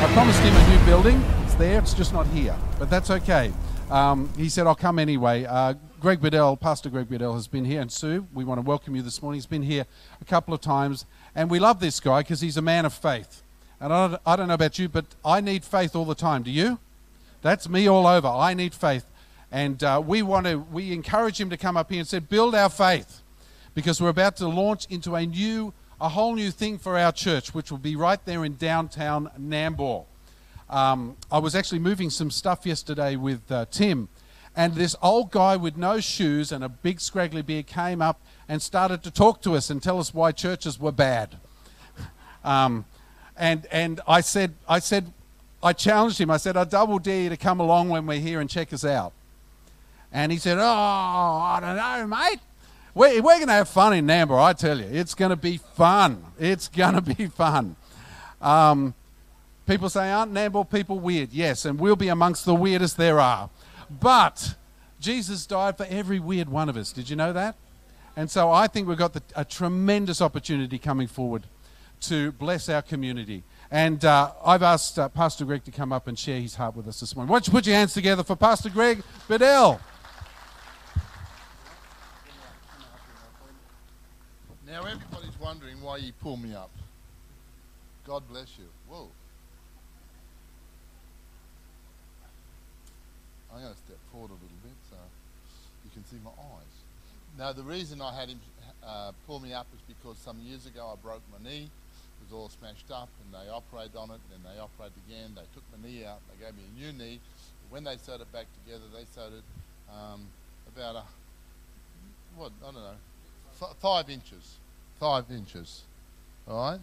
I promised him a new building. It's there, it's just not here. But that's okay. Um, he said, I'll come anyway. Uh, Greg Bedell, Pastor Greg Bedell, has been here, and Sue, we want to welcome you this morning. He's been here a couple of times, and we love this guy because he's a man of faith. And I don't, I don't know about you, but I need faith all the time. Do you? That's me all over. I need faith. And uh, we want to, we encourage him to come up here and said, build our faith because we're about to launch into a new, a whole new thing for our church, which will be right there in downtown Nambour. Um, I was actually moving some stuff yesterday with uh, Tim, and this old guy with no shoes and a big scraggly beard came up and started to talk to us and tell us why churches were bad. Um, and and I said, I said, I challenged him. I said, I double dare you to come along when we're here and check us out. And he said, Oh, I don't know, mate. We're, we're going to have fun in Nambour, I tell you. It's going to be fun. It's going to be fun. Um, people say, Aren't Nambour people weird? Yes, and we'll be amongst the weirdest there are. But Jesus died for every weird one of us. Did you know that? And so I think we've got the, a tremendous opportunity coming forward to bless our community. And uh, I've asked uh, Pastor Greg to come up and share his heart with us this morning. Why don't you put your hands together for Pastor Greg Bedell? Now everybody's wondering why you pull me up. God bless you. Whoa. I'm going to step forward a little bit so you can see my eyes. Now the reason I had him uh, pull me up is because some years ago I broke my knee. It was all smashed up and they operated on it and then they operated again. They took my knee out. They gave me a new knee. When they sewed it back together, they sewed it um, about a, what, I don't know, f- five inches. Five inches. All right?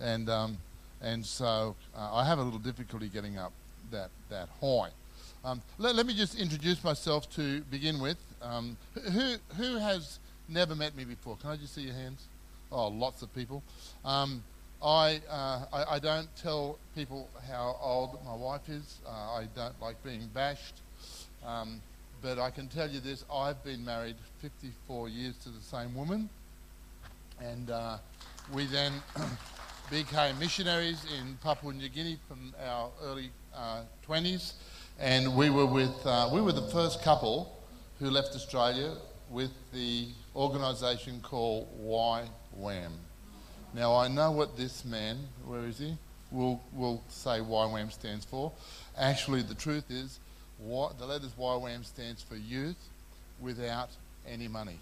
And, um, and so uh, I have a little difficulty getting up that, that high. Um, let, let, me just introduce myself to begin with. Um, who, who has never met me before? Can I just see your hands? Oh, lots of people. Um, I, uh, I, I, don't tell people how old my wife is. Uh, I don't like being bashed. But I can tell you this I've been married 54 years to the same woman. And uh, we then became missionaries in Papua New Guinea from our early 20s. Uh, and we were, with, uh, we were the first couple who left Australia with the organisation called YWAM. Now, I know what this man, where is he, will, will say YWAM stands for. Actually, the truth is, what, the letters YWAM stands for youth without any money.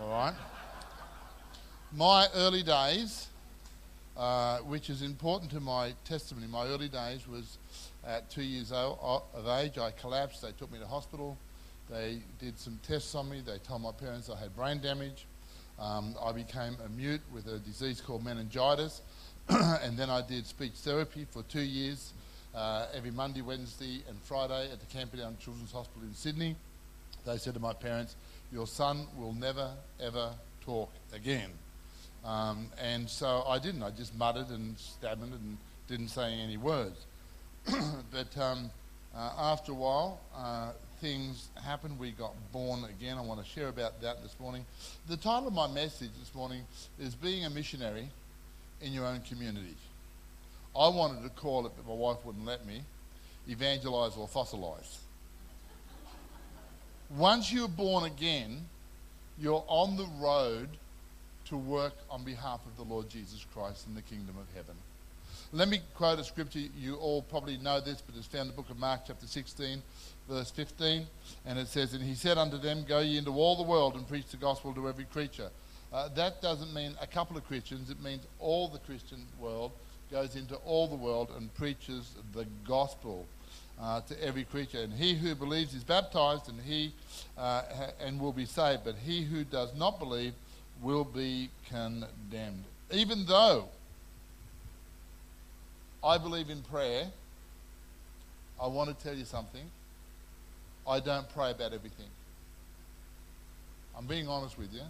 All right? My early days, uh, which is important to my testimony, my early days was at two years of age, I collapsed. They took me to hospital. They did some tests on me. They told my parents I had brain damage. Um, I became a mute with a disease called meningitis. and then I did speech therapy for two years, uh, every Monday, Wednesday, and Friday at the Camperdown Children's Hospital in Sydney. They said to my parents, Your son will never, ever talk again. Um, and so I didn't. I just muttered and stammered and didn't say any words. but um, uh, after a while, uh, things happened. We got born again. I want to share about that this morning. The title of my message this morning is Being a Missionary in Your Own Community. I wanted to call it, but my wife wouldn't let me, Evangelize or Fossilize. Once you're born again, you're on the road to work on behalf of the Lord Jesus Christ in the kingdom of heaven. Let me quote a scripture. You all probably know this, but it's found in the book of Mark, chapter 16, verse 15. And it says, And he said unto them, Go ye into all the world and preach the gospel to every creature. Uh, that doesn't mean a couple of Christians, it means all the Christian world goes into all the world and preaches the gospel. Uh, to every creature, and he who believes is baptized, and he uh, ha- and will be saved. But he who does not believe will be condemned. Even though I believe in prayer. I want to tell you something. I don't pray about everything. I'm being honest with you.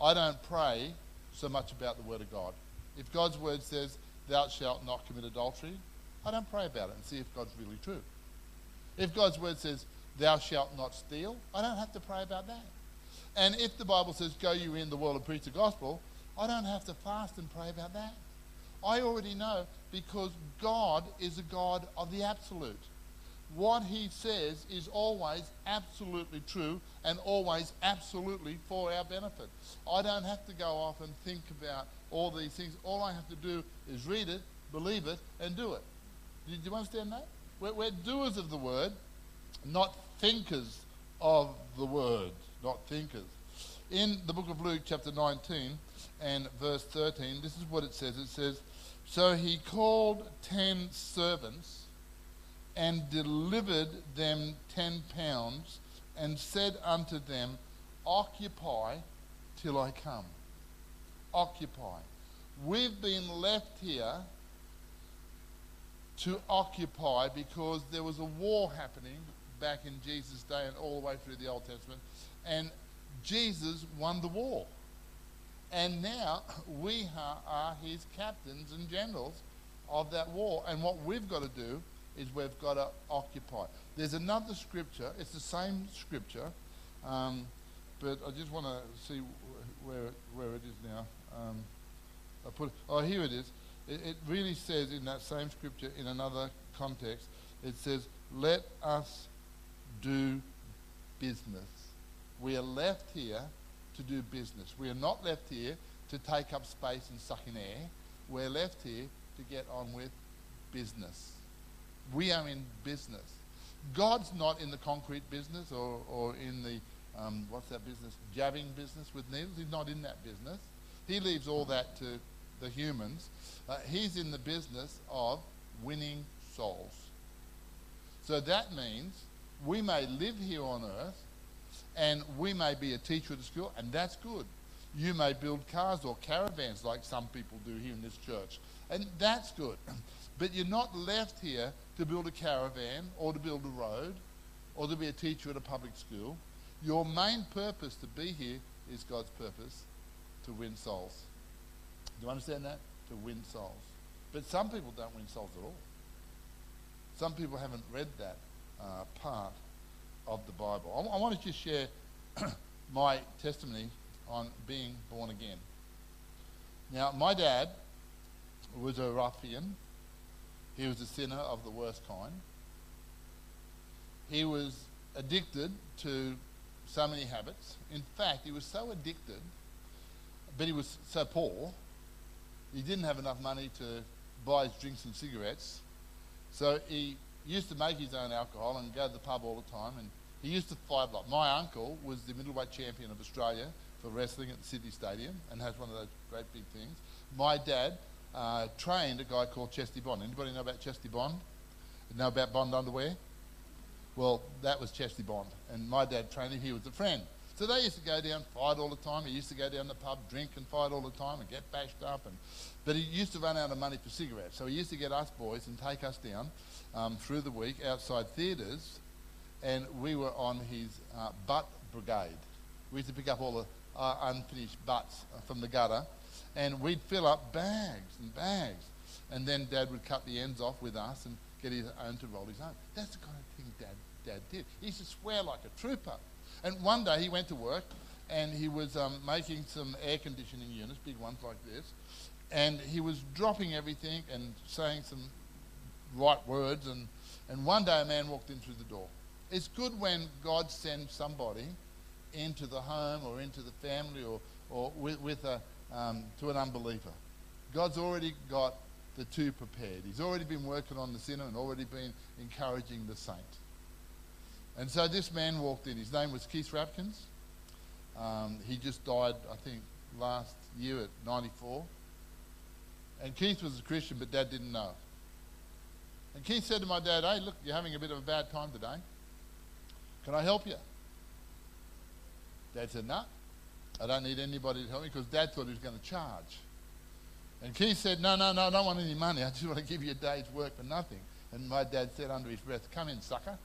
I don't pray so much about the Word of God. If God's Word says, Thou shalt not commit adultery, I don't pray about it and see if God's really true. If God's Word says, Thou shalt not steal, I don't have to pray about that. And if the Bible says, Go you in the world and preach the gospel, I don't have to fast and pray about that. I already know because God is a God of the absolute. What he says is always absolutely true and always absolutely for our benefit. I don't have to go off and think about all these things. All I have to do is read it, believe it, and do it. Do you understand that? We're, we're doers of the word, not thinkers of the word, not thinkers. In the book of Luke, chapter 19 and verse 13, this is what it says. It says, So he called ten servants and delivered them ten pounds and said unto them, Occupy till I come. Occupy. We've been left here to occupy because there was a war happening back in Jesus' day and all the way through the Old Testament. And Jesus won the war. And now we are, are his captains and generals of that war. And what we've got to do is we've got to occupy. There's another scripture, it's the same scripture, um, but I just want to see where, where it is now. Um, I put, oh, here it is. It, it really says in that same scripture, in another context, it says, Let us do business. We are left here to do business. We are not left here to take up space and suck in air. We're left here to get on with business. We are in business. God's not in the concrete business or, or in the, um, what's that business, jabbing business with needles. He's not in that business. He leaves all that to the humans. Uh, he's in the business of winning souls. So that means we may live here on earth and we may be a teacher at a school, and that's good. You may build cars or caravans like some people do here in this church, and that's good. But you're not left here to build a caravan or to build a road or to be a teacher at a public school. Your main purpose to be here is God's purpose to win souls. Do you understand that? To win souls. But some people don't win souls at all. Some people haven't read that uh, part of the Bible. I, I want to just share my testimony on being born again. Now, my dad was a ruffian. He was a sinner of the worst kind. He was addicted to so many habits. In fact, he was so addicted, but he was so poor, he didn't have enough money to buy his drinks and cigarettes. So he used to make his own alcohol and go to the pub all the time. And he used to fight a lot. My uncle was the middleweight champion of Australia for wrestling at the Sydney Stadium and has one of those great big things. My dad uh, trained a guy called Chesty Bond. Anybody know about Chesty Bond? Know about Bond underwear? Well, that was Chesty Bond. And my dad trained him. He was a friend. So they used to go down, fight all the time. He used to go down the pub, drink and fight all the time and get bashed up. And, but he used to run out of money for cigarettes. So he used to get us boys and take us down um, through the week outside theatres. And we were on his uh, butt brigade. We used to pick up all the uh, unfinished butts from the gutter. And we'd fill up bags and bags. And then Dad would cut the ends off with us and get his own to roll his own. That's the kind of thing Dad, Dad did. He used to swear like a trooper. And one day he went to work and he was um, making some air conditioning units, big ones like this, and he was dropping everything and saying some right words. And, and one day a man walked in through the door. It's good when God sends somebody into the home or into the family or, or with, with a, um, to an unbeliever. God's already got the two prepared. He's already been working on the sinner and already been encouraging the saint. And so this man walked in. His name was Keith Rapkins. Um, he just died, I think, last year at 94. And Keith was a Christian, but Dad didn't know. And Keith said to my dad, Hey, look, you're having a bit of a bad time today. Can I help you? Dad said, No, I don't need anybody to help me because Dad thought he was going to charge. And Keith said, No, no, no, I don't want any money. I just want to give you a day's work for nothing. And my dad said under his breath, Come in, sucker.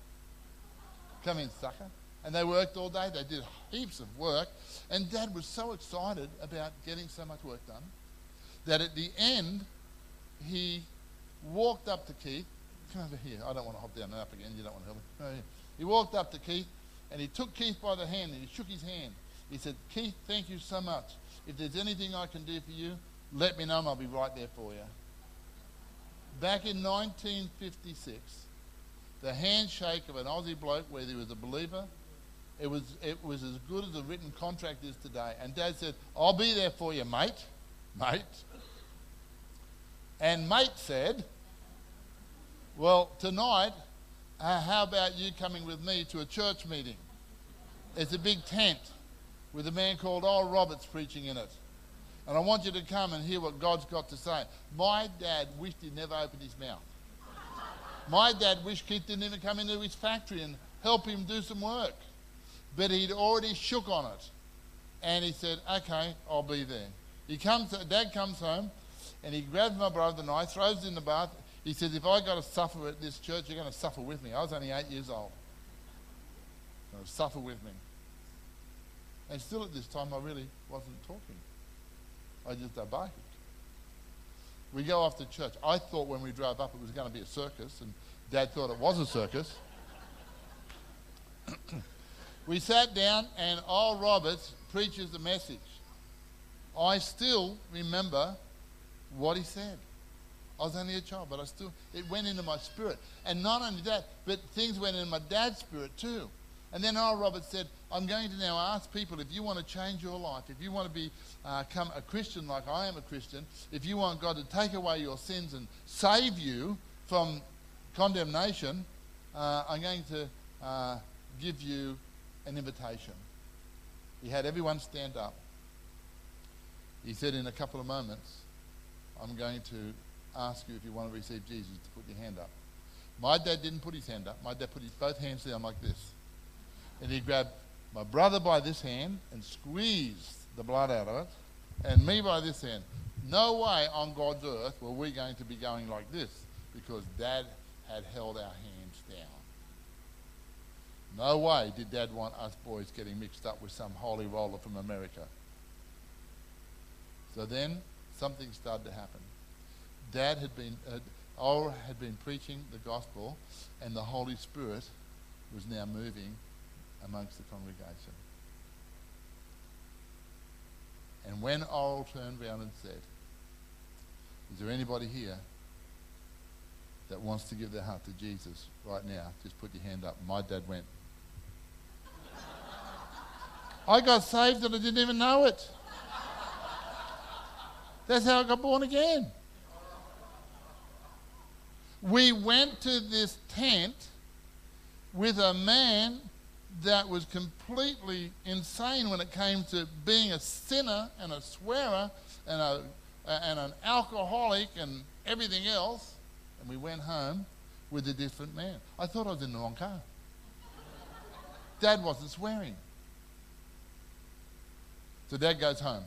Come in, sucker. And they worked all day. They did heaps of work. And Dad was so excited about getting so much work done that at the end, he walked up to Keith. Come over here. I don't want to hop down and up again. You don't want to help me. He walked up to Keith and he took Keith by the hand and he shook his hand. He said, Keith, thank you so much. If there's anything I can do for you, let me know and I'll be right there for you. back in 1956, the handshake of an Aussie bloke, whether he was a believer, it was, it was as good as a written contract is today. And Dad said, I'll be there for you, mate. Mate. And mate said, Well, tonight, uh, how about you coming with me to a church meeting? It's a big tent with a man called Oral Roberts preaching in it. And I want you to come and hear what God's got to say. My dad wished he'd never opened his mouth. My dad wished Keith didn't even come into his factory and help him do some work. But he'd already shook on it. And he said, Okay, I'll be there. He comes, Dad comes home and he grabs my brother and I, throws in the bath. He says, If I got to suffer at this church, you're going to suffer with me. I was only eight years old. suffer with me. And still at this time, I really wasn't talking. I just obeyed. We go off to church. I thought when we drove up it was going to be a circus, and Dad thought it was a circus. we sat down, and Oral Roberts preaches the message. I still remember what he said. I was only a child, but I still, it went into my spirit. And not only that, but things went in my dad's spirit too. And then Oral Roberts said, I'm going to now ask people if you want to change your life, if you want to uh, become a Christian like I am a Christian, if you want God to take away your sins and save you from condemnation, uh, I'm going to uh, give you an invitation. He had everyone stand up. He said, In a couple of moments, I'm going to ask you if you want to receive Jesus to put your hand up. My dad didn't put his hand up. My dad put his both hands down like this. And he grabbed my brother by this hand and squeezed the blood out of it, and me by this hand. No way on God's earth were we going to be going like this because Dad had held our hands down. No way did Dad want us boys getting mixed up with some holy roller from America. So then something started to happen. Dad had been, uh, had been preaching the gospel, and the Holy Spirit was now moving amongst the congregation. And when Oral turned round and said, Is there anybody here that wants to give their heart to Jesus right now? Just put your hand up. My dad went. I got saved and I didn't even know it. That's how I got born again. We went to this tent with a man that was completely insane when it came to being a sinner and a swearer and, a, and an alcoholic and everything else. And we went home with a different man. I thought I was in the wrong car. Dad wasn't swearing. So Dad goes home.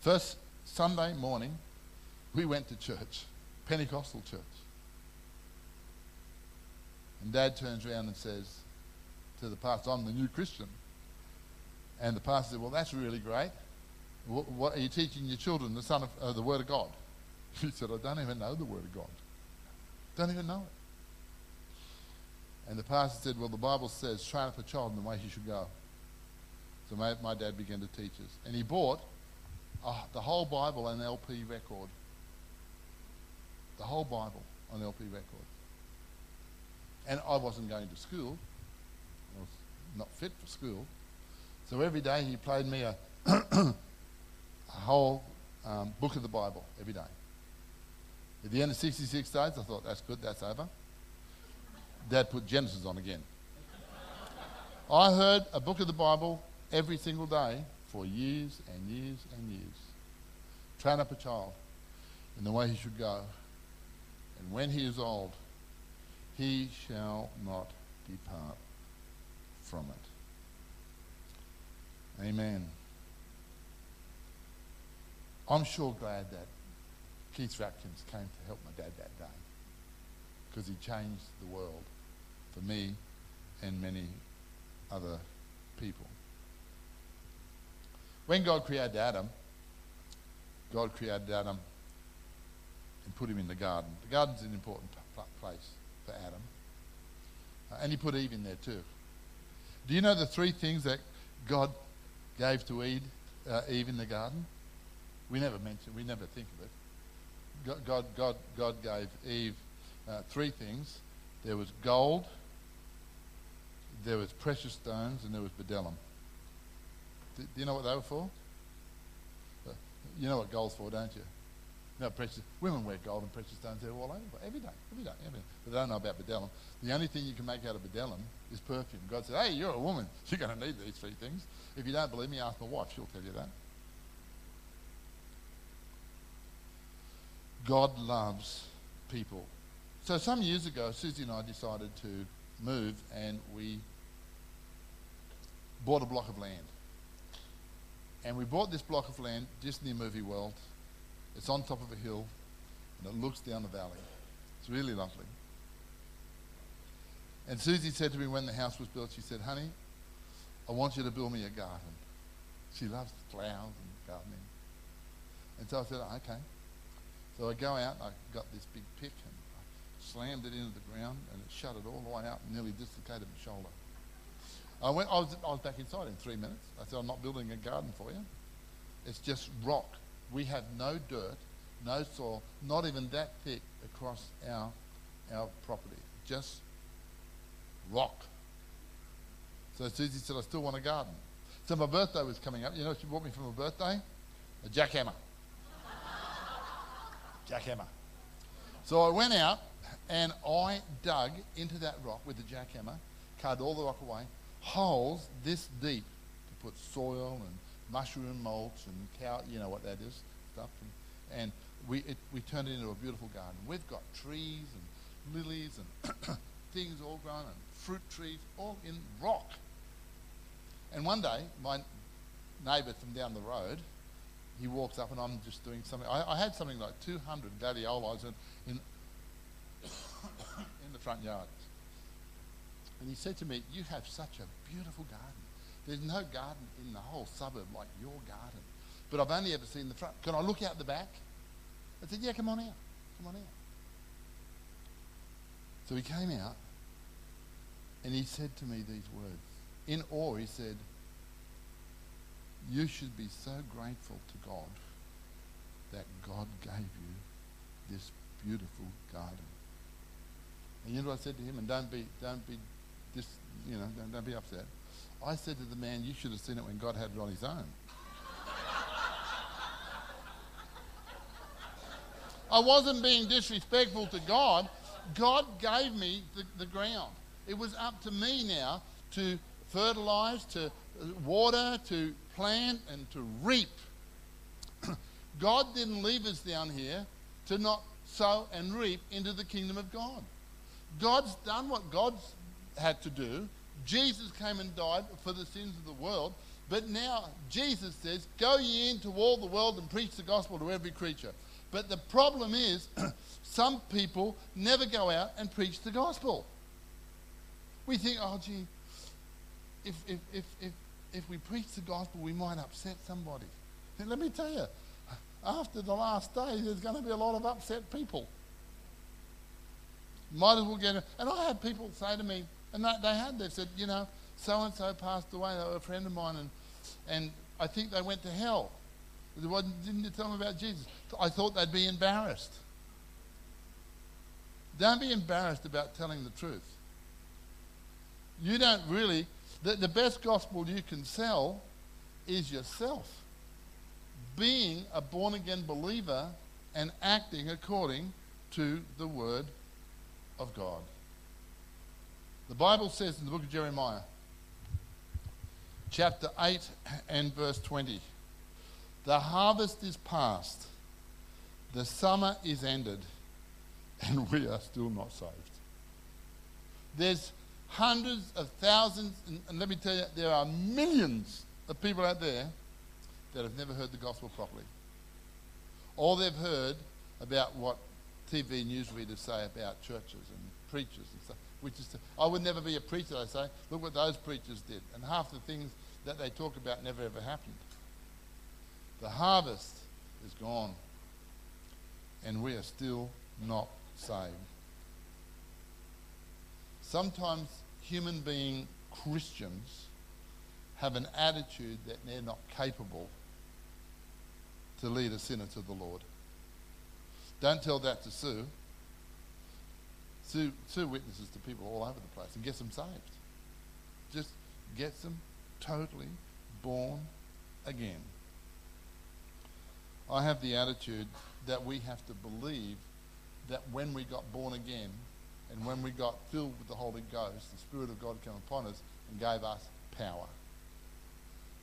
First Sunday morning, we went to church, Pentecostal church. And dad turns around and says to the pastor, I'm the new Christian. And the pastor said, Well, that's really great. What, what are you teaching your children? The son of uh, the Word of God. He said, I don't even know the Word of God. Don't even know it. And the pastor said, Well, the Bible says, train up a child in the way he should go. So my, my dad began to teach us. And he bought uh, the whole Bible on LP record. The whole Bible on LP record. And I wasn't going to school. I was not fit for school. So every day he played me a, a whole um, book of the Bible every day. At the end of 66 days, I thought, that's good, that's over. Dad put Genesis on again. I heard a book of the Bible every single day for years and years and years. Train up a child in the way he should go. And when he is old, he shall not depart from it. Amen. I'm sure glad that Keith Ratkins came to help my dad that day because he changed the world for me and many other people. When God created Adam, God created Adam and put him in the garden. The garden's an important place for Adam. Uh, and he put Eve in there too. Do you know the three things that God gave to Eve, uh, Eve in the garden? We never mention, we never think of it. God, God, God, God gave Eve uh, three things. There was gold, there was precious stones, and there was bdellium. Do, do you know what they were for? Uh, you know what gold's for, don't you? No, precious. Women wear gold and precious stones. They're all over every day, every day, every day. But they don't know about bdellium. The only thing you can make out of bdellium is perfume. God said, "Hey, you're a woman. You're going to need these three things." If you don't believe me, ask my wife. She'll tell you that. God loves people. So some years ago, Susie and I decided to move, and we bought a block of land. And we bought this block of land just near Movie World. It's on top of a hill, and it looks down the valley. It's really lovely. And Susie said to me when the house was built, she said, Honey, I want you to build me a garden. She loves flowers and gardening. And so I said, okay. So I go out and I got this big pick and I slammed it into the ground and it shut it all the way out and nearly dislocated my shoulder. I went. I was, I was back inside in three minutes. I said, I'm not building a garden for you. It's just rock. We have no dirt, no soil, not even that thick across our, our property. Just rock. So Susie said, I still want a garden. So my birthday was coming up. You know what she bought me for my birthday? A jackhammer. jackhammer. So I went out and I dug into that rock with the jackhammer, carved all the rock away, holes this deep to put soil and mushroom mulch and cow, you know what that is, stuff. And, and we, it, we turned it into a beautiful garden. We've got trees and lilies and things all grown and fruit trees all in rock. And one day, my neighbour from down the road, he walks up and I'm just doing something. I, I had something like 200 gladiolis in, in, in the front yard. And he said to me, You have such a beautiful garden. There's no garden in the whole suburb like your garden. But I've only ever seen the front. Can I look out the back? I said, Yeah, come on out. Come on out. So he came out and he said to me these words. In awe, he said, You should be so grateful to God that God gave you this beautiful garden. And you know what I said to him? And don't be, don't be just, you know, don't, don't be upset. I said to the man, You should have seen it when God had it on his own. I wasn't being disrespectful to God. God gave me the, the ground. It was up to me now to fertilize, to uh, water, to plant, and to reap. God didn't leave us down here to not sow and reap into the kingdom of God. God's done what God's had to do. Jesus came and died for the sins of the world. But now Jesus says, Go ye into all the world and preach the gospel to every creature. But the problem is, some people never go out and preach the gospel. We think, oh, gee, if, if, if, if, if we preach the gospel, we might upset somebody. And let me tell you, after the last day, there's going to be a lot of upset people. Might as well get it. And I have people say to me, and they, they had, they said, you know, so and so passed away. They were a friend of mine, and, and I think they went to hell. Didn't you tell them about Jesus? I thought they'd be embarrassed. Don't be embarrassed about telling the truth. You don't really, the, the best gospel you can sell is yourself. Being a born again believer and acting according to the word of God. The Bible says in the book of Jeremiah, chapter 8 and verse 20 The harvest is past, the summer is ended, and we are still not saved. There's hundreds of thousands, and, and let me tell you, there are millions of people out there that have never heard the gospel properly. All they've heard about what TV newsreaders say about churches and preachers and stuff which is to, I would never be a preacher, I say. Look what those preachers did. And half the things that they talk about never ever happened. The harvest is gone, and we are still not saved. Sometimes human being Christians have an attitude that they're not capable to lead a sinner to the Lord. Don't tell that to Sue. Sue, Sue witnesses to people all over the place and gets them saved. Just gets them totally born again. I have the attitude that we have to believe that when we got born again and when we got filled with the Holy Ghost, the Spirit of God came upon us and gave us power.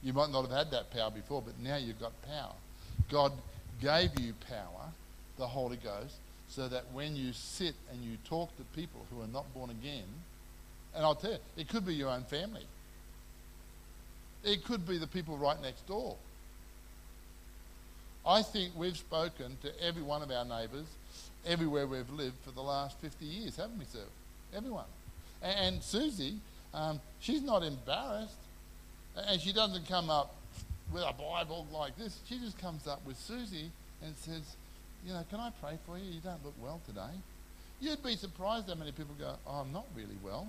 You might not have had that power before, but now you've got power. God gave you power, the Holy Ghost, so that when you sit and you talk to people who are not born again, and I'll tell you, it could be your own family. It could be the people right next door. I think we've spoken to every one of our neighbours everywhere we've lived for the last 50 years, haven't we, sir? Everyone. And, and Susie, um, she's not embarrassed. And she doesn't come up with a Bible like this. She just comes up with Susie and says, You know, can I pray for you? You don't look well today. You'd be surprised how many people go, Oh, I'm not really well.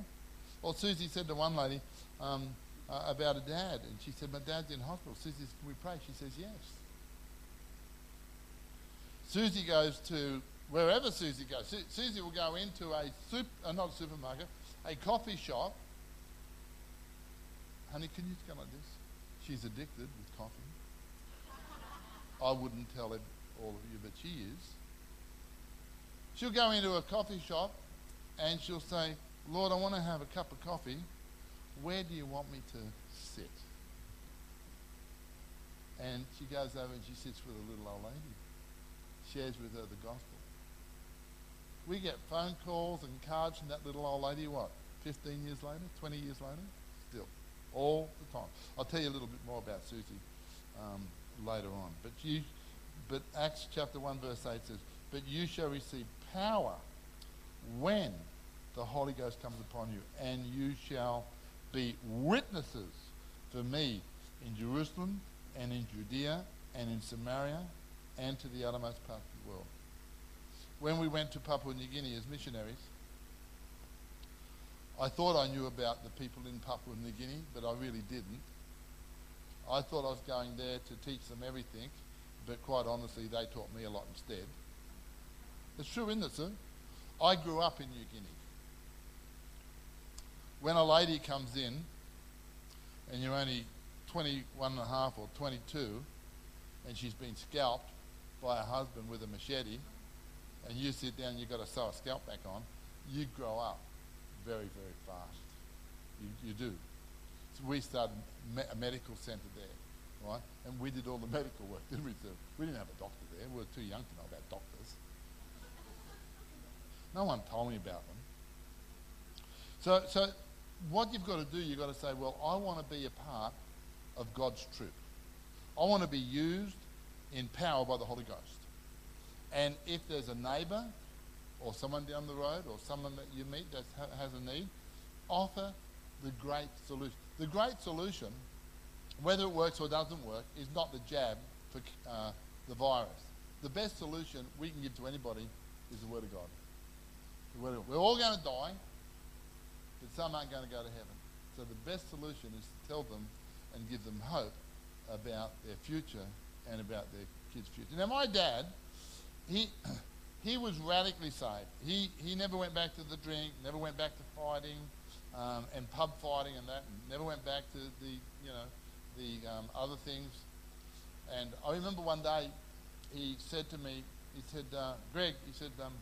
Or Susie said to one lady um, uh, about a dad, and she said, My dad's in hospital. Susie says, Can we pray? She says, Yes. Susie goes to wherever Susie goes. Su- Susie will go into a soup, uh, not a supermarket, a coffee shop. Honey, can you go like this? She's addicted with coffee. I wouldn't tell all of you, but she is. She'll go into a coffee shop and she'll say, Lord, I want to have a cup of coffee. Where do you want me to sit? And she goes over and she sits with a little old lady, shares with her the gospel. We get phone calls and cards from that little old lady, what, 15 years later, 20 years later? Still, all the time. I'll tell you a little bit more about Susie um, later on. But, you, but Acts chapter 1, verse 8 says, But you shall receive power when the Holy Ghost comes upon you, and you shall be witnesses for me in Jerusalem and in Judea and in Samaria and to the uttermost part of the world when we went to Papua New Guinea as missionaries, I thought I knew about the people in Papua New Guinea, but I really didn't. I thought I was going there to teach them everything, but quite honestly, they taught me a lot instead. It's true, isn't it, sir? I grew up in New Guinea. When a lady comes in, and you're only 21 and a half or 22, and she's been scalped by her husband with a machete, and you sit down and you've got to sew a scalp back on, you grow up very, very fast. You, you do. So we started a medical centre there, right? And we did all the medical work, didn't we? We didn't have a doctor there. We were too young to know about doctors. No one told me about them. So, so what you've got to do, you've got to say, well, I want to be a part of God's troop. I want to be used in power by the Holy Ghost. And if there's a neighbour or someone down the road or someone that you meet that has a need, offer the great solution. The great solution, whether it works or doesn't work, is not the jab for uh, the virus. The best solution we can give to anybody is the Word of God. Word of. We're all going to die, but some aren't going to go to heaven. So the best solution is to tell them and give them hope about their future and about their kids' future. Now, my dad he, he was radically saved. He, he never went back to the drink, never went back to fighting um, and pub fighting and that, and never went back to the, you know, the um, other things. And I remember one day he said to me, he said, uh, Greg, he said, um,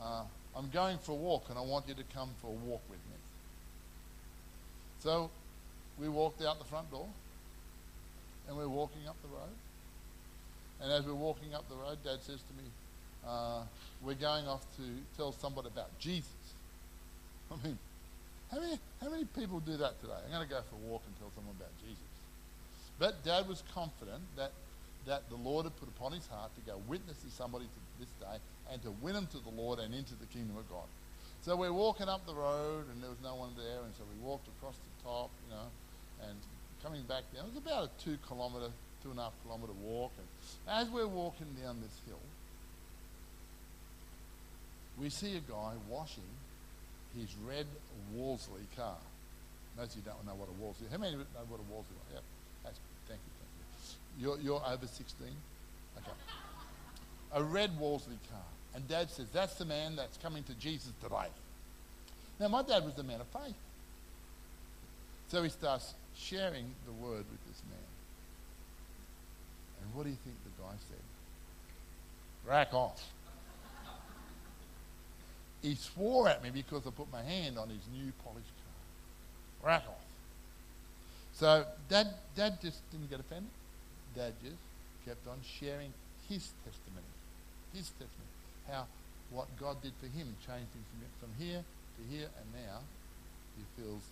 uh, I'm going for a walk and I want you to come for a walk with me. So we walked out the front door and we're walking up the road. And as we're walking up the road, Dad says to me, uh, We're going off to tell somebody about Jesus. I mean, how many, how many people do that today? I'm going to go for a walk and tell someone about Jesus. But Dad was confident that, that the Lord had put upon his heart to go witness to somebody to this day and to win them to the Lord and into the kingdom of God. So we're walking up the road and there was no one there, and so we walked across the top, you know, and coming back down. It was about a two kilometre two and a half kilometre walk. And as we're walking down this hill, we see a guy washing his red Wolseley car. Most of you don't know what a Wolseley How many of you know what a Wolseley is? That's good. Thank you. Thank you. You're, you're over 16? Okay. a red Wolseley car. And Dad says, That's the man that's coming to Jesus today. Now, my dad was a man of faith. So he starts sharing the word with this man. And what do you think the guy said? Rack off. he swore at me because I put my hand on his new polished car. Rack off. So Dad, Dad just didn't get offended. Dad just kept on sharing his testimony. His testimony. How what God did for him changed him from, from here to here, and now he feels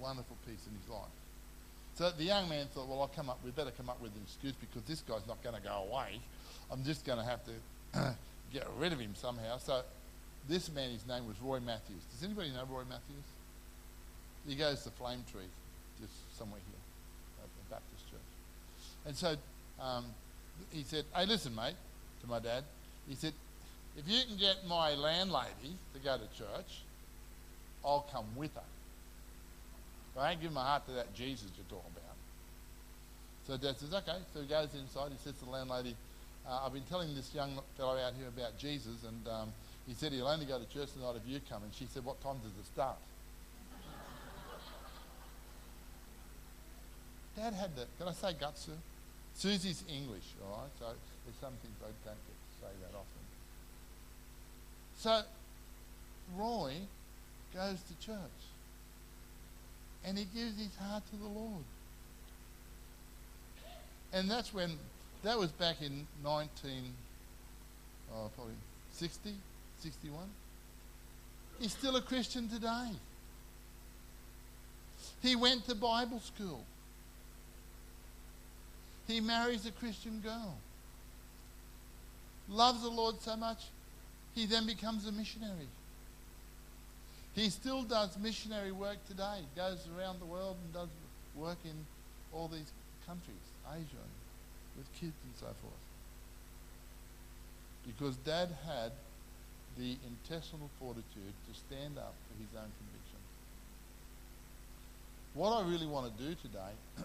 wonderful peace in his life. So the young man thought, well, I'll come up, we better come up with an excuse because this guy's not going to go away. I'm just going to have to get rid of him somehow. So this man, his name was Roy Matthews. Does anybody know Roy Matthews? He goes to Flame Tree, just somewhere here, the Baptist church. And so um, he said, hey, listen, mate, to my dad. He said, if you can get my landlady to go to church, I'll come with her. But I ain't giving my heart to that Jesus you're talking about. So Dad says, okay. So he goes inside. He says to the landlady, uh, I've been telling this young fellow out here about Jesus, and um, he said he'll only go to church tonight if you come. And she said, what time does it start? Dad had the, can I say guts. Susie's English, all right? So there's some things I don't get to say that often. So Roy goes to church and he gives his heart to the Lord. And that's when, that was back in 19, oh, probably 60, 61. He's still a Christian today. He went to Bible school. He marries a Christian girl. Loves the Lord so much, he then becomes a missionary. He still does missionary work today. He goes around the world and does work in all these countries, Asia, with kids and so forth. Because Dad had the intestinal fortitude to stand up for his own conviction. What I really want to do today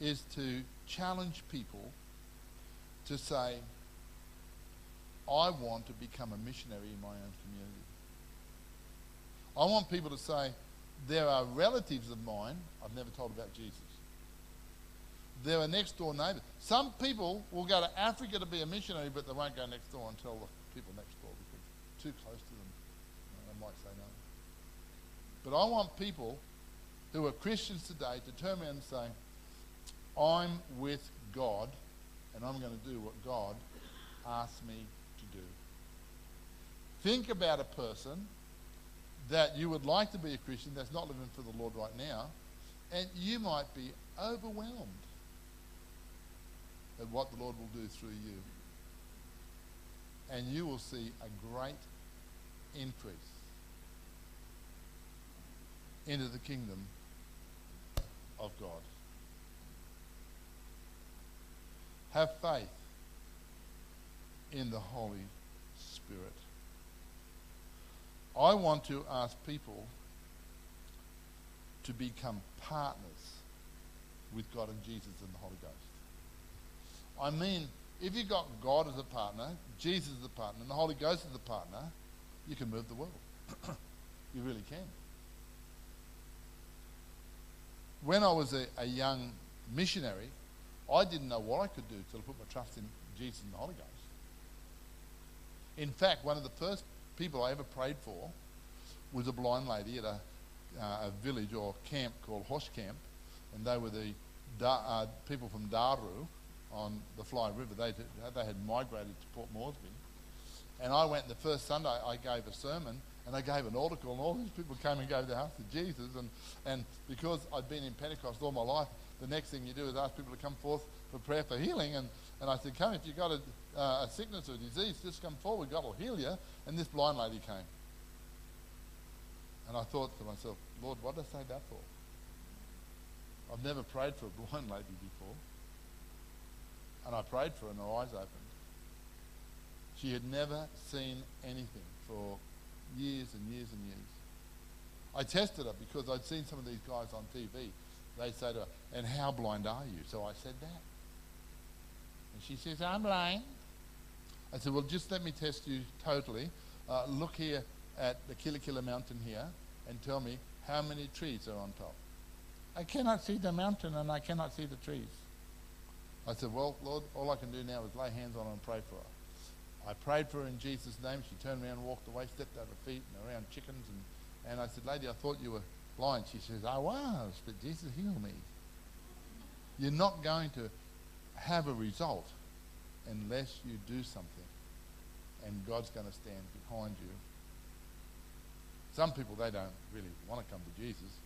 is to challenge people to say, I want to become a missionary in my own community. I want people to say, there are relatives of mine I've never told about Jesus. There are next door neighbours. Some people will go to Africa to be a missionary, but they won't go next door and tell the people next door because too close to them. They might say no. But I want people who are Christians today to turn around and say, I'm with God and I'm going to do what God asked me to do. Think about a person that you would like to be a Christian that's not living for the Lord right now, and you might be overwhelmed at what the Lord will do through you. And you will see a great increase into the kingdom of God. Have faith in the Holy Spirit. I want to ask people to become partners with God and Jesus and the Holy Ghost. I mean, if you've got God as a partner, Jesus as a partner, and the Holy Ghost as a partner, you can move the world. you really can. When I was a, a, young missionary, I didn't know what I could do until I put my trust in Jesus and the Holy Ghost. In fact, one of the first people I ever prayed for was a blind lady at a, uh, a village or camp called Hosh Camp, and they were the da- uh, people from Daru on the Fly River. They, they had migrated to Port Moresby. And I went the first Sunday, I gave a sermon, and I gave an article, and all these people came and gave their hearts to Jesus. And, and because I'd been in Pentecost all my life, the next thing you do is ask people to come forth for prayer for healing. And, and I said, Come, if you've got a, uh, a sickness or a disease, just come forward, God will heal you. And this blind lady came. And I thought to myself, Lord, what did I say that for? I've never prayed for a blind lady before. And I prayed for her and her eyes opened. She had never seen anything for years and years and years. I tested her because I'd seen some of these guys on TV. They say to her, and how blind are you? So I said that. And she says, I'm blind. I said, Well, just let me test you totally. Uh, look here at the Kila Kila mountain here and tell me how many trees are on top. I cannot see the mountain and I cannot see the trees. I said, Well, Lord, all I can do now is lay hands on her and pray for her. I prayed for her in Jesus' name. She turned around, and walked away, stepped over feet and around chickens. And, and I said, Lady, I thought you were blind. She says, I was, but Jesus healed me. You're not going to have a result unless you do something. And God's going to stand behind you. Some people, they don't really want to come to Jesus,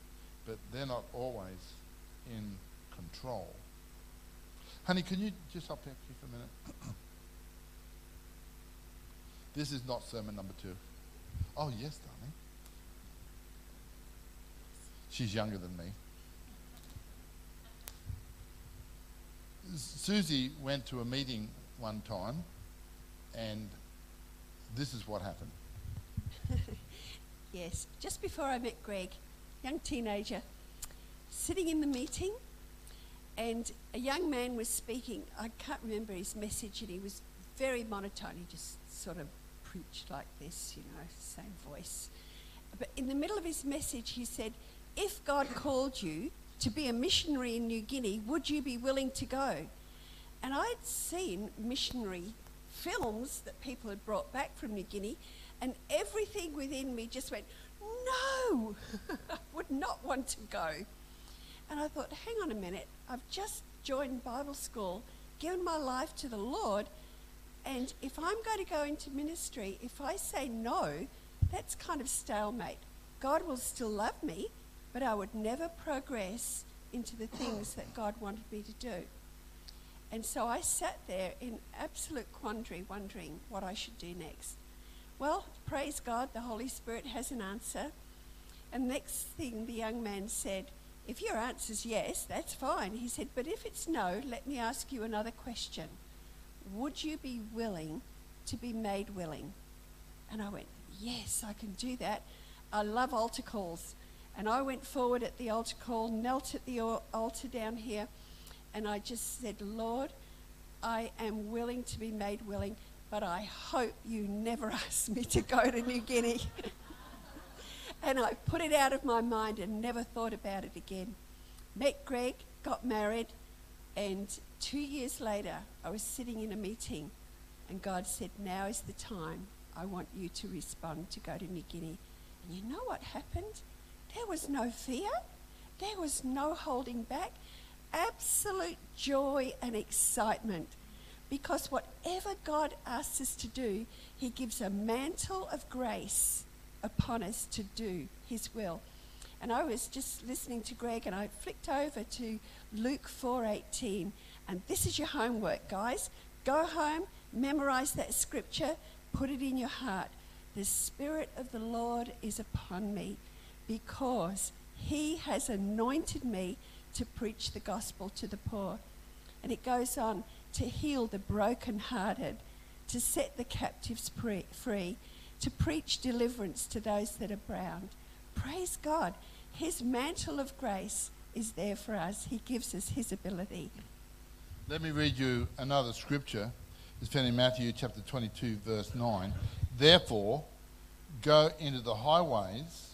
but they're not always in control. Honey, can you just stop here for a minute? this is not sermon number two. Oh, yes, darling. She's younger than me. Susie went to a meeting one time, and this is what happened. yes, just before I met Greg, young teenager, sitting in the meeting, and a young man was speaking. I can't remember his message, and he was very monotone. He just sort of preached like this, you know, same voice. But in the middle of his message, he said, If God called you to be a missionary in New Guinea, would you be willing to go? And I'd seen missionary films that people had brought back from New Guinea, and everything within me just went, No, I would not want to go. And I thought, hang on a minute, I've just joined Bible school, given my life to the Lord, and if I'm going to go into ministry, if I say no, that's kind of stalemate. God will still love me, but I would never progress into the things that God wanted me to do. And so I sat there in absolute quandary, wondering what I should do next. Well, praise God, the Holy Spirit has an answer. And next thing the young man said, If your answer's yes, that's fine. He said, But if it's no, let me ask you another question. Would you be willing to be made willing? And I went, Yes, I can do that. I love altar calls. And I went forward at the altar call, knelt at the altar down here, and I just said, Lord, I am willing to be made willing, but I hope you never ask me to go to New Guinea. and I put it out of my mind and never thought about it again. Met Greg, got married, and two years later, I was sitting in a meeting, and God said, Now is the time. I want you to respond to go to New Guinea. And you know what happened? There was no fear, there was no holding back. Absolute joy and excitement. Because whatever God asks us to do, He gives a mantle of grace upon us to do His will. And I was just listening to Greg and I flicked over to Luke 4:18 and this is your homework guys. Go home, memorize that scripture, put it in your heart. The spirit of the Lord is upon me because he has anointed me to preach the gospel to the poor. And it goes on to heal the brokenhearted, to set the captives free, to preach deliverance to those that are bound. Praise God. His mantle of grace is there for us. He gives us his ability. Let me read you another scripture. It's found in Matthew chapter 22, verse 9. Therefore, go into the highways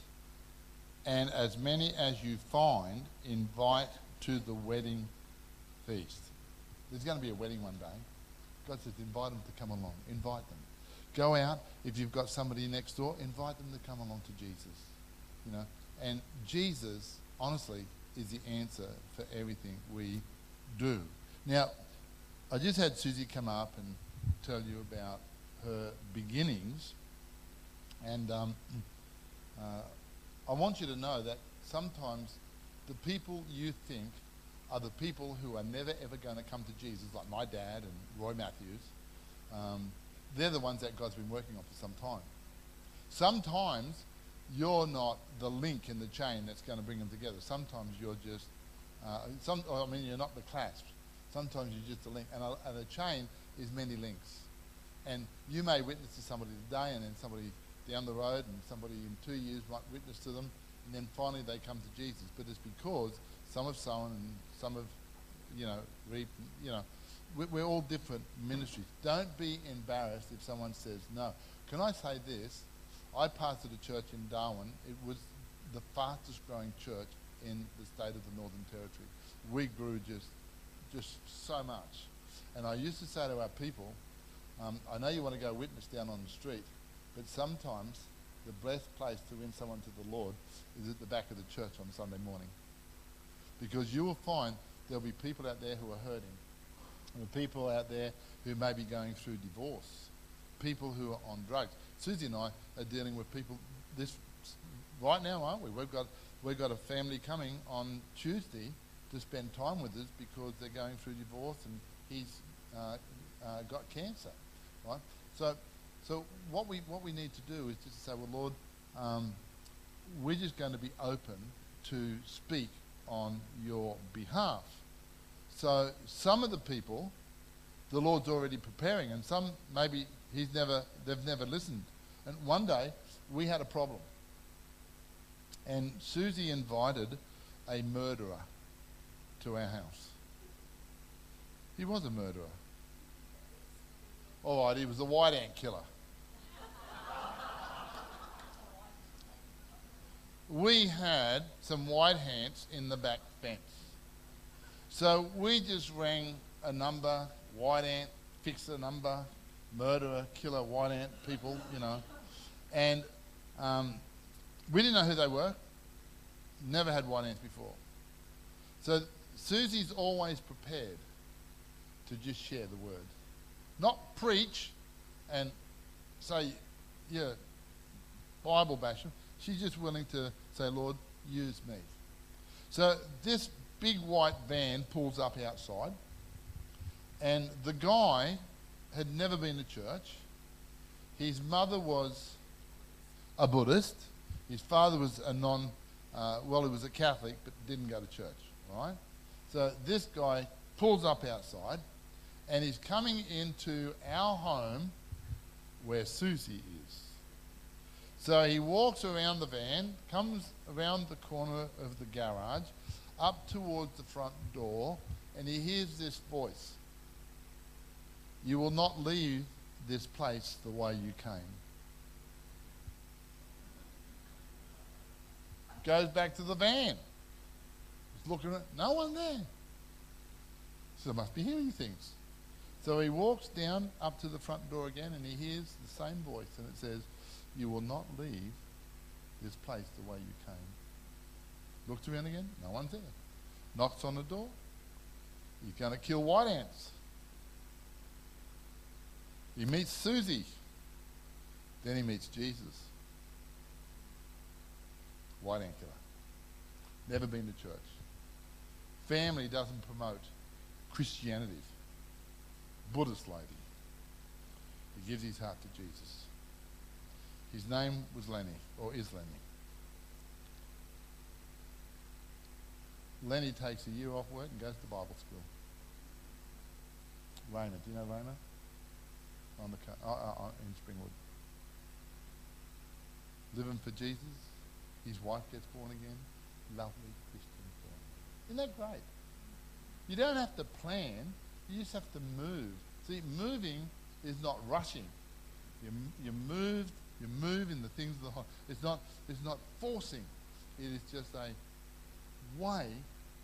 and as many as you find, invite to the wedding feast. There's going to be a wedding one day. God says, invite them to come along. Invite them. Go out. If you've got somebody next door, invite them to come along to Jesus. You know, and Jesus, honestly, is the answer for everything we do. Now, I just had Susie come up and tell you about her beginnings, and um, uh, I want you to know that sometimes the people you think are the people who are never ever going to come to Jesus, like my dad and Roy Matthews. Um, they're the ones that God's been working on for some time. Sometimes you're not the link in the chain that's going to bring them together. Sometimes you're just, uh, some, I mean, you're not the clasp. Sometimes you're just a link. And a, and a chain is many links. And you may witness to somebody today and then somebody down the road and somebody in two years might witness to them and then finally they come to Jesus. But it's because some have sown and some have, you know, reaped, you know. we- we're all different ministries. Don't be embarrassed if someone says no. Can I say this? I pastored a church in Darwin. It was the fastest growing church in the state of the Northern Territory. We grew just, just so much. And I used to say to our people, um, I know you want to go witness down on the street, but sometimes the best place to win someone to the Lord is at the back of the church on Sunday morning. Because you will find there'll be people out there who are hurting. There are people out there who may be going through divorce. People who are on drugs. Susie and I are dealing with people this right now, aren't we? We've got we've got a family coming on Tuesday to spend time with us because they're going through divorce and he's uh, uh, got cancer, right? So, so what we what we need to do is just say, well, Lord, um, we're just going to be open to speak on your behalf. So some of the people, the Lord's already preparing, and some maybe he's never they've never listened. And one day we had a problem, and Susie invited a murderer to our house. He was a murderer. All right, he was a white ant killer. we had some white ants in the back fence. So we just rang a number, white ant, fix a number, murderer, killer, white ant people, you know. And um, we didn't know who they were. Never had white ants before. So Susie's always prepared to just share the word. Not preach and say, yeah, Bible bash them. She's just willing to say, Lord, use me. So this big white van pulls up outside, and the guy had never been to church. His mother was a Buddhist. His father was a non, uh, well, he was a Catholic, but didn't go to church, right? So this guy pulls up outside, and he's coming into our home where Susie is. So he walks around the van, comes around the corner of the garage, up towards the front door, and he hears this voice You will not leave this place the way you came. Goes back to the van. At no one there. So I must be hearing things. So he walks down up to the front door again and he hears the same voice and it says, You will not leave this place the way you came. Looks around again, no one's there. Knocks on the door. He's going to kill white ants. He meets Susie. Then he meets Jesus. White ant killer. Never been to church. Family doesn't promote Christianity. Buddhist lady. He gives his heart to Jesus. His name was Lenny, or is Lenny. Lenny takes a year off work and goes to Bible school. Raymond, do you know Raymond? On the uh, uh, uh, in Springwood. Living for Jesus. His wife gets born again. Lovely Christian. Isn't that great? You don't have to plan. You just have to move. See, moving is not rushing. You, you move. You move in the things of the heart. It's not. It's not forcing. It is just a way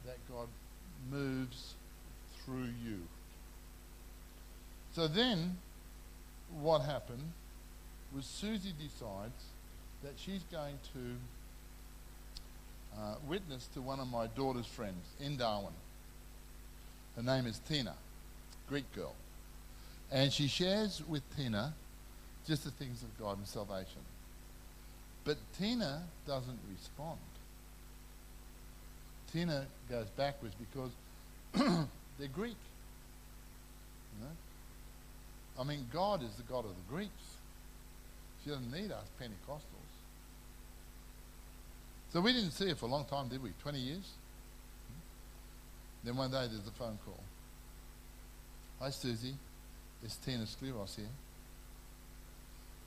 that God moves through you. So then, what happened was Susie decides that she's going to uh, witness to one of my daughter's friends in Darwin. Her name is Tina, Greek girl. And she shares with Tina just the things of God and salvation. But Tina doesn't respond. Tina goes backwards because they're Greek. You know? I mean, God is the God of the Greeks. She doesn't need us Pentecostals. So we didn't see her for a long time, did we? 20 years? Hmm? Then one day there's a phone call. Hi, Susie. It's Tina Skleros here.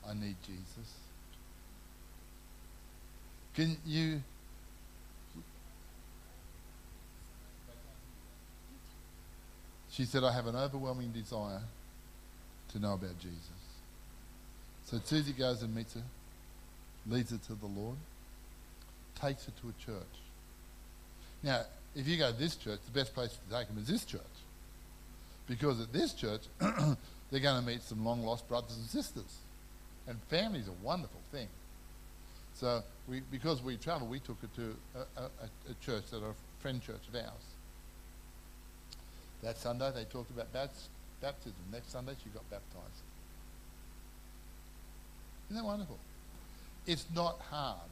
I need Jesus. Can you She said, I have an overwhelming desire to know about Jesus. So Susie goes and meets her, leads her to the Lord, takes it to a church. Now, if you go to this church, the best place to take them is this church. Because at this church, they're going to meet some long lost brothers and sisters. And family's a wonderful thing. So we, because we travel, we took her to a, a, a church that a friend church of ours. That Sunday they talked about baptism. Next Sunday she got baptized. Isn't that wonderful? It's not hard.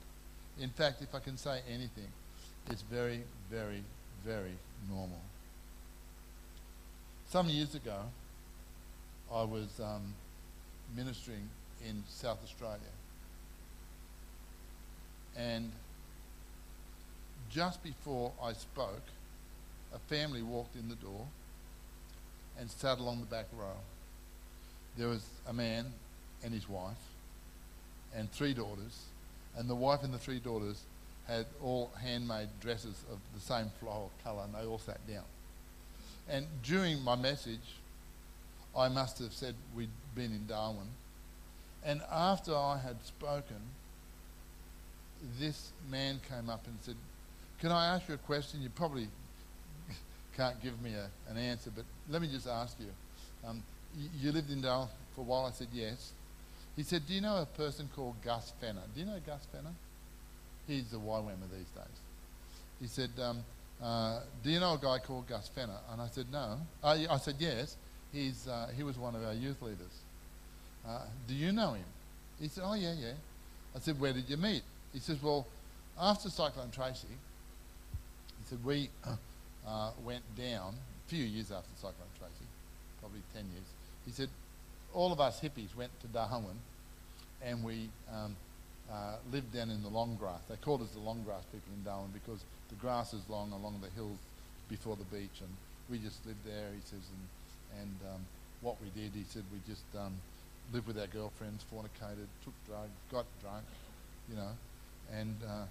In fact, if I can say anything, it's very, very, very normal. Some years ago, I was um, ministering in South Australia. And just before I spoke, a family walked in the door and sat along the back row. There was a man and his wife and three daughters, and the wife and the three daughters had all handmade dresses of the same floral colour, and they all sat down. And during my message, I must have said we'd been in Darwin. And after I had spoken, this man came up and said, Can I ask you a question? You probably can't give me a, an answer, but let me just ask you. Um, you, you lived in Darwin for a while? I said, Yes. He said, Do you know a person called Gus Fenner? Do you know Gus Fenner? He's the YWAMer these days. He said, um, uh, Do you know a guy called Gus Fenner? And I said, No. Uh, I said, Yes. He's, uh, he was one of our youth leaders. Uh, do you know him? He said, Oh, yeah, yeah. I said, Where did you meet? He says, Well, after Cyclone Tracy, he said, We uh, went down a few years after Cyclone Tracy, probably 10 years. He said, All of us hippies went to Darwin and we um, uh, lived down in the long grass. They called us the long grass people in Darwin because the grass is long along the hills before the beach, and we just lived there. He says, and, and um, what we did, he said, we just um, lived with our girlfriends, fornicated, took drugs, got drunk, you know. And uh,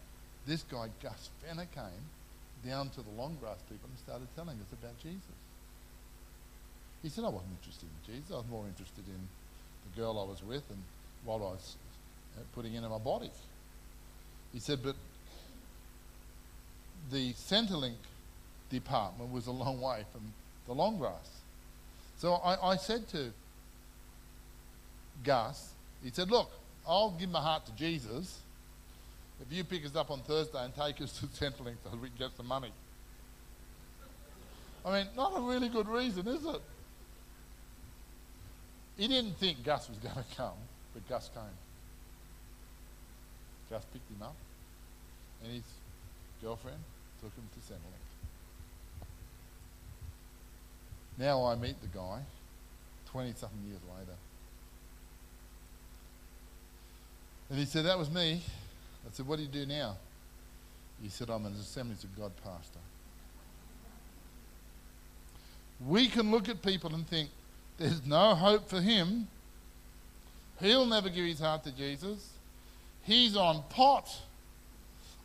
this guy Gus Fenner came down to the long grass people and started telling us about Jesus. He said, I wasn't interested in Jesus. I was more interested in the girl I was with and what I was uh, putting into my body. He said, but the Centrelink department was a long way from the long grass. So I, I said to Gus, he said, look, I'll give my heart to Jesus if you pick us up on Thursday and take us to Centrelink so we can get some money. I mean, not a really good reason, is it? He didn't think Gus was going to come, but Gus came. Gus picked him up, and his girlfriend took him to Centrelink. Now I meet the guy, 20 something years later. And he said, That was me. I said, What do you do now? He said, I'm an Assemblies of God pastor. We can look at people and think, There's no hope for him. He'll never give his heart to Jesus. He's on pot.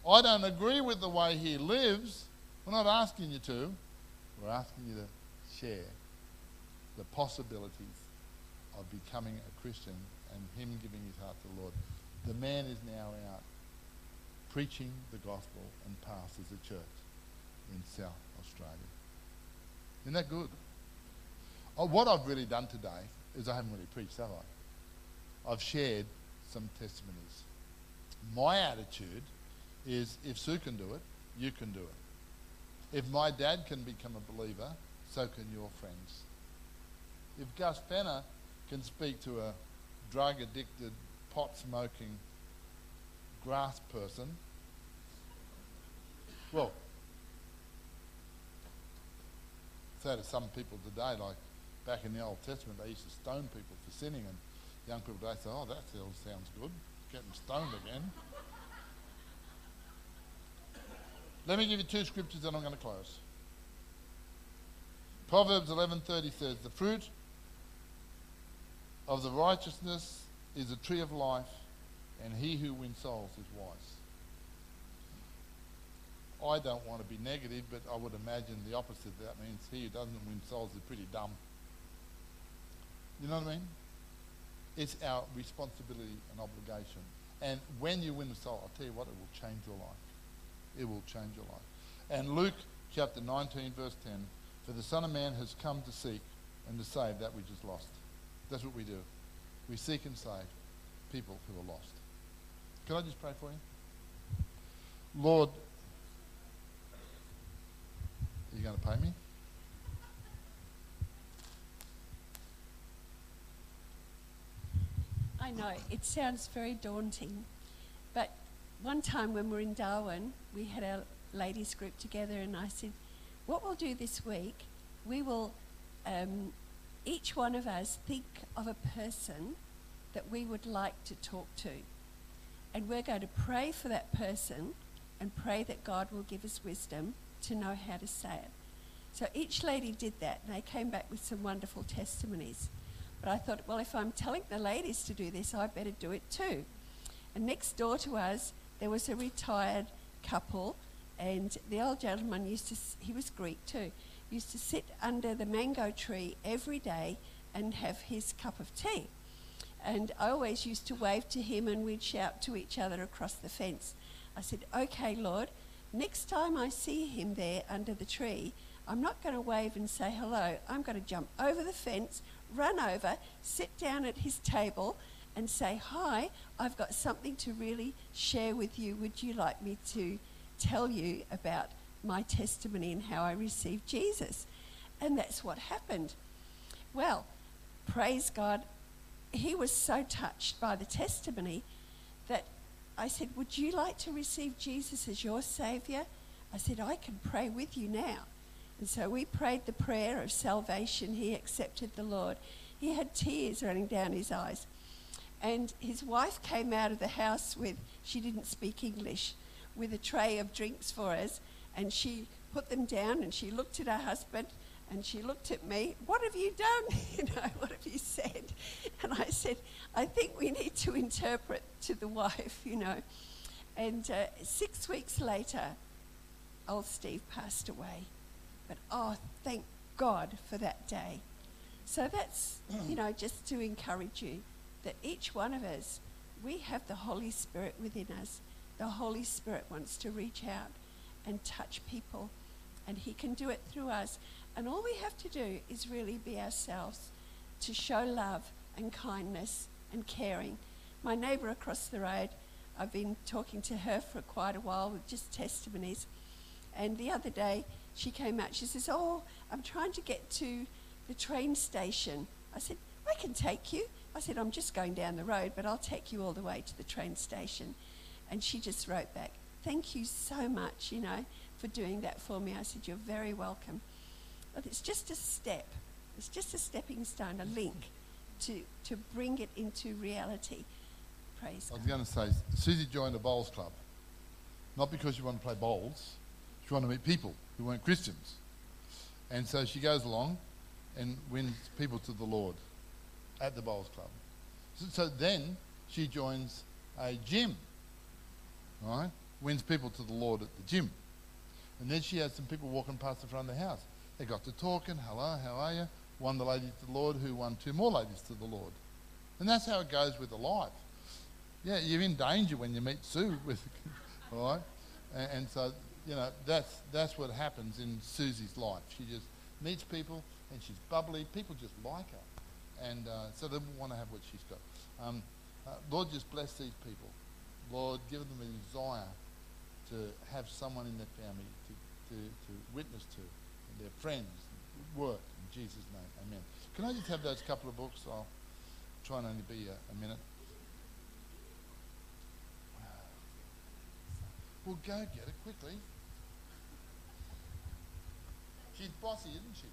I don't agree with the way he lives. We're not asking you to. We're asking you to share the possibilities of becoming a Christian and him giving his heart to the Lord. The man is now out preaching the gospel and pastors a church in South Australia. Isn't that good? Oh, what I've really done today is I haven't really preached, have I? I've shared some testimonies. My attitude is if Sue can do it, you can do it. If my dad can become a believer, so can your friends. If Gus Fenner can speak to a drug addicted, pot smoking, grass person, well, say to some people today, like back in the Old Testament, they used to stone people for sinning, and young people today say, oh, that sounds good getting stoned again. Let me give you two scriptures and I'm going to close. Proverbs 11:30 says, "The fruit of the righteousness is a tree of life, and he who wins souls is wise." I don't want to be negative, but I would imagine the opposite. of That means he who doesn't win souls is pretty dumb. You know what I mean? It's our responsibility and obligation. And when you win the soul, I'll tell you what, it will change your life. It will change your life. And Luke chapter 19, verse 10 For the Son of Man has come to seek and to save that which is lost. That's what we do. We seek and save people who are lost. Can I just pray for you? Lord, are you going to pay me? I know, it sounds very daunting, but one time when we were in Darwin, we had our ladies group together, and I said, What we'll do this week, we will, um, each one of us, think of a person that we would like to talk to. And we're going to pray for that person and pray that God will give us wisdom to know how to say it. So each lady did that, and they came back with some wonderful testimonies. But I thought, well, if I'm telling the ladies to do this, I better do it too. And next door to us, there was a retired couple, and the old gentleman used to, he was Greek too, used to sit under the mango tree every day and have his cup of tea. And I always used to wave to him, and we'd shout to each other across the fence. I said, Okay, Lord, next time I see him there under the tree, I'm not going to wave and say hello. I'm going to jump over the fence, run over, sit down at his table, and say, Hi, I've got something to really share with you. Would you like me to tell you about my testimony and how I received Jesus? And that's what happened. Well, praise God, he was so touched by the testimony that I said, Would you like to receive Jesus as your Savior? I said, I can pray with you now. And so we prayed the prayer of salvation. He accepted the Lord. He had tears running down his eyes. And his wife came out of the house with, she didn't speak English, with a tray of drinks for us. And she put them down and she looked at her husband and she looked at me. What have you done? you know, what have you said? And I said, I think we need to interpret to the wife, you know. And uh, six weeks later, old Steve passed away. But oh, thank God for that day. So that's, you know, just to encourage you that each one of us, we have the Holy Spirit within us. The Holy Spirit wants to reach out and touch people, and He can do it through us. And all we have to do is really be ourselves to show love and kindness and caring. My neighbour across the road, I've been talking to her for quite a while with just testimonies. And the other day, she came out. She says, Oh, I'm trying to get to the train station. I said, I can take you. I said, I'm just going down the road, but I'll take you all the way to the train station. And she just wrote back, Thank you so much, you know, for doing that for me. I said, You're very welcome. But it's just a step. It's just a stepping stone, a link to, to bring it into reality. Praise I was going to say, Susie joined a bowls club. Not because she wanted to play bowls, she wanted to meet people who weren't Christians. And so she goes along and wins people to the Lord at the bowls club. So, so then she joins a gym, right? Wins people to the Lord at the gym. And then she has some people walking past the front of the house. They got to talking, hello, how are you? Won the lady to the Lord who won two more ladies to the Lord. And that's how it goes with the life. Yeah, you're in danger when you meet Sue with, all right? And, and so, you know, that's, that's what happens in Susie's life. She just meets people and she's bubbly. People just like her. And uh, so they want to have what she's got. Um, uh, Lord, just bless these people. Lord, give them a desire to have someone in their family to, to, to witness to, their friends, work. In Jesus' name, amen. Can I just have those couple of books? I'll try and only be a, a minute. Well, go get it quickly. She's bossy, isn't she?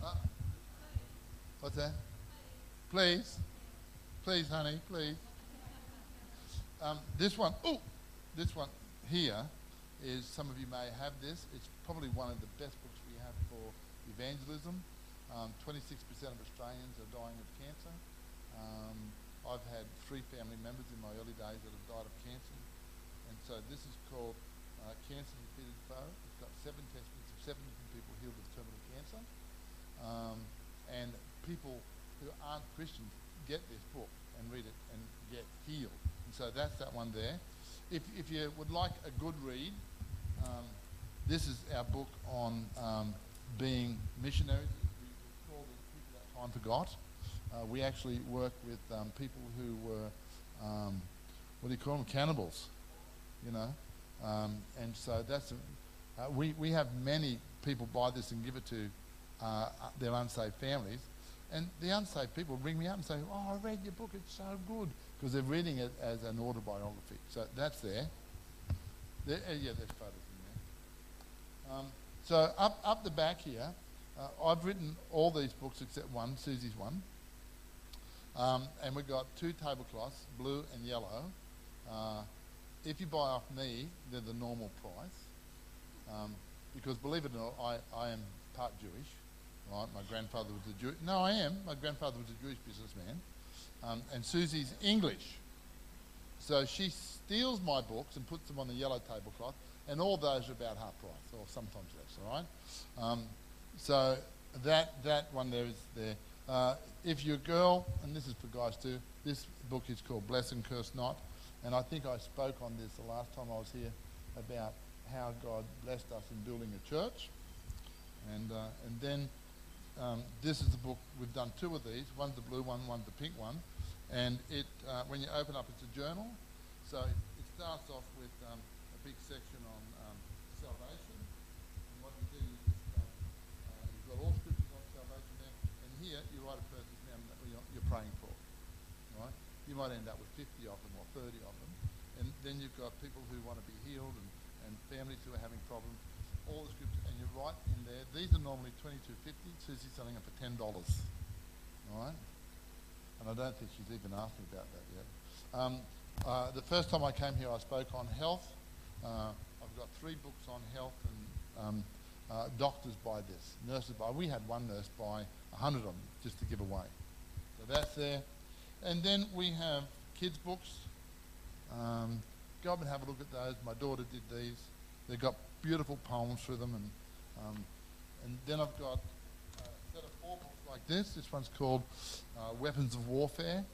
Uh, what's that? Please. Please, honey, please. Um, this one, oh, this one here is, some of you may have this. It's probably one of the best books we have for evangelism. Um, 26% of Australians are dying of cancer. Um, I've had three family members in my early days that have died of cancer. And so this is called uh, Cancer Defeated Foe. We've got seven testaments of seven different people healed of terminal cancer. Um, and people who aren't Christians get this book and read it and get healed. And so that's that one there. If, if you would like a good read, um, this is our book on um, being missionaries. We call it People That Time Forgot. Uh, we actually work with um, people who were, um, what do you call them, cannibals, you know. Um, and so that's, uh, we, we have many people buy this and give it to uh, their unsaved families. And the unsaved people ring me up and say, Oh, I read your book, it's so good. Because they're reading it as an autobiography. So that's there. there uh, yeah, there's photos in there. Um, so up, up the back here, uh, I've written all these books except one, Susie's one. Um, and we've got two tablecloths, blue and yellow. If you buy off me, they're the normal price. Um, because believe it or not, I, I am part Jewish. Right? My grandfather was a Jew. No, I am. My grandfather was a Jewish businessman. Um, and Susie's English. So she steals my books and puts them on the yellow tablecloth, and all those are about half price, or sometimes less, all right? Um, so that, that one there is there. Uh, if you're a girl, and this is for guys too, this book is called Bless and Curse Not. And I think I spoke on this the last time I was here about how God blessed us in building a church. And, uh, and then um, this is the book, we've done two of these. One's the blue one, one's the pink one. And it, uh, when you open up, it's a journal. So it, starts off with um, a big section on um, salvation. And what you do is just, um, uh, you've got all scriptures on salvation there. And here you write a person's name that you're, you're praying for. Right? You might end up with 50 of them or 30 of them. And then you've got people who want to be healed and, and families who are having problems all the scriptures, and you write in there. These are normally twenty two fifty. Susie's selling them for ten dollars. All right, and I don't think she's even asked me about that yet. Um, uh, the first time I came here, I spoke on health. Uh, I've got three books on health, and um, uh, doctors buy this, nurses buy. We had one nurse buy hundred of them just to give away. So that's there, and then we have kids' books. Um, go up and have a look at those. My daughter did these. They've got beautiful poems through them. And, um, and then I've got a set of four books like this. This one's called uh, Weapons of Warfare.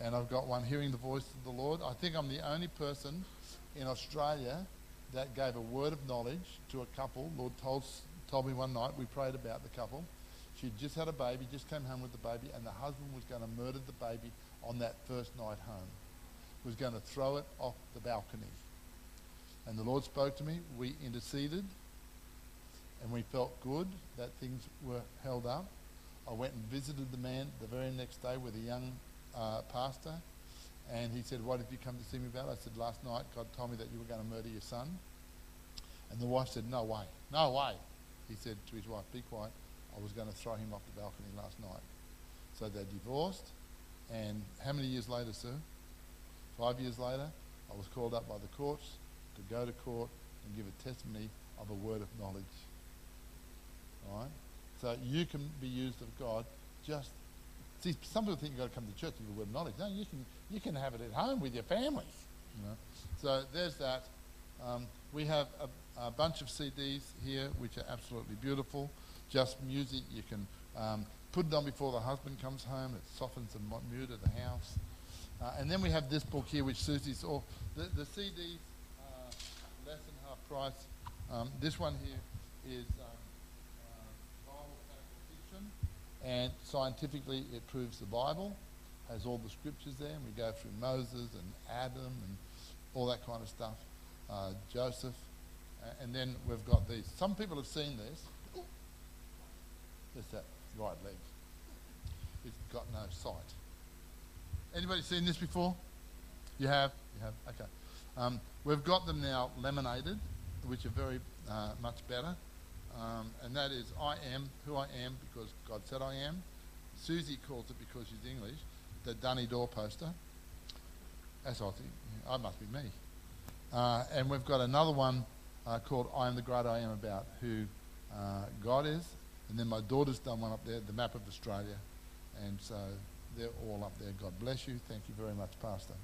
And I've got one, Hearing the Voice of the Lord. I think I'm the only person in Australia that gave a word of knowledge to a couple. Lord told, told me one night, we prayed about the couple. She'd just had a baby, just came home with the baby, and the husband was going to murder the baby on that first night home. Was going to throw it off the balcony. And the Lord spoke to me. We interceded. And we felt good that things were held up. I went and visited the man the very next day with a young uh, pastor. And he said, What have you come to see me about? I said, Last night God told me that you were going to murder your son. And the wife said, No way. No way. He said to his wife, Be quiet. I was going to throw him off the balcony last night. So they divorced. And how many years later, sir? Five years later, I was called up by the courts to go to court and give a testimony of a word of knowledge. All right? So you can be used of God just. See, some people think you've got to come to church give a word of knowledge. No, you can, you can have it at home with your family. You know? So there's that. Um, we have a, a, bunch of CDs here which are absolutely beautiful. Just music. You can um, put it on before the husband comes home. It softens the mood of the house. Uh, and then we have this book here, which Susie's all. The, the CDs less than half price. Um, this one here is um, uh, Bible fiction, and scientifically it proves the Bible has all the scriptures there, and we go through Moses and Adam and all that kind of stuff, uh, Joseph, uh, and then we've got these. Some people have seen this. Just that right leg. It's got no sight. Anybody seen this before? You have? You have? Okay. Um, we've got them now laminated, which are very uh, much better. Um, and that is, I am who I am because God said I am. Susie calls it because she's English, the Dunny door poster. That's I think. I must be me. Uh, and we've got another one uh, called I am the great I am about who uh, God is. And then my daughter's done one up there, the map of Australia. And so they're all up there. God bless you. Thank you very much, Pastor.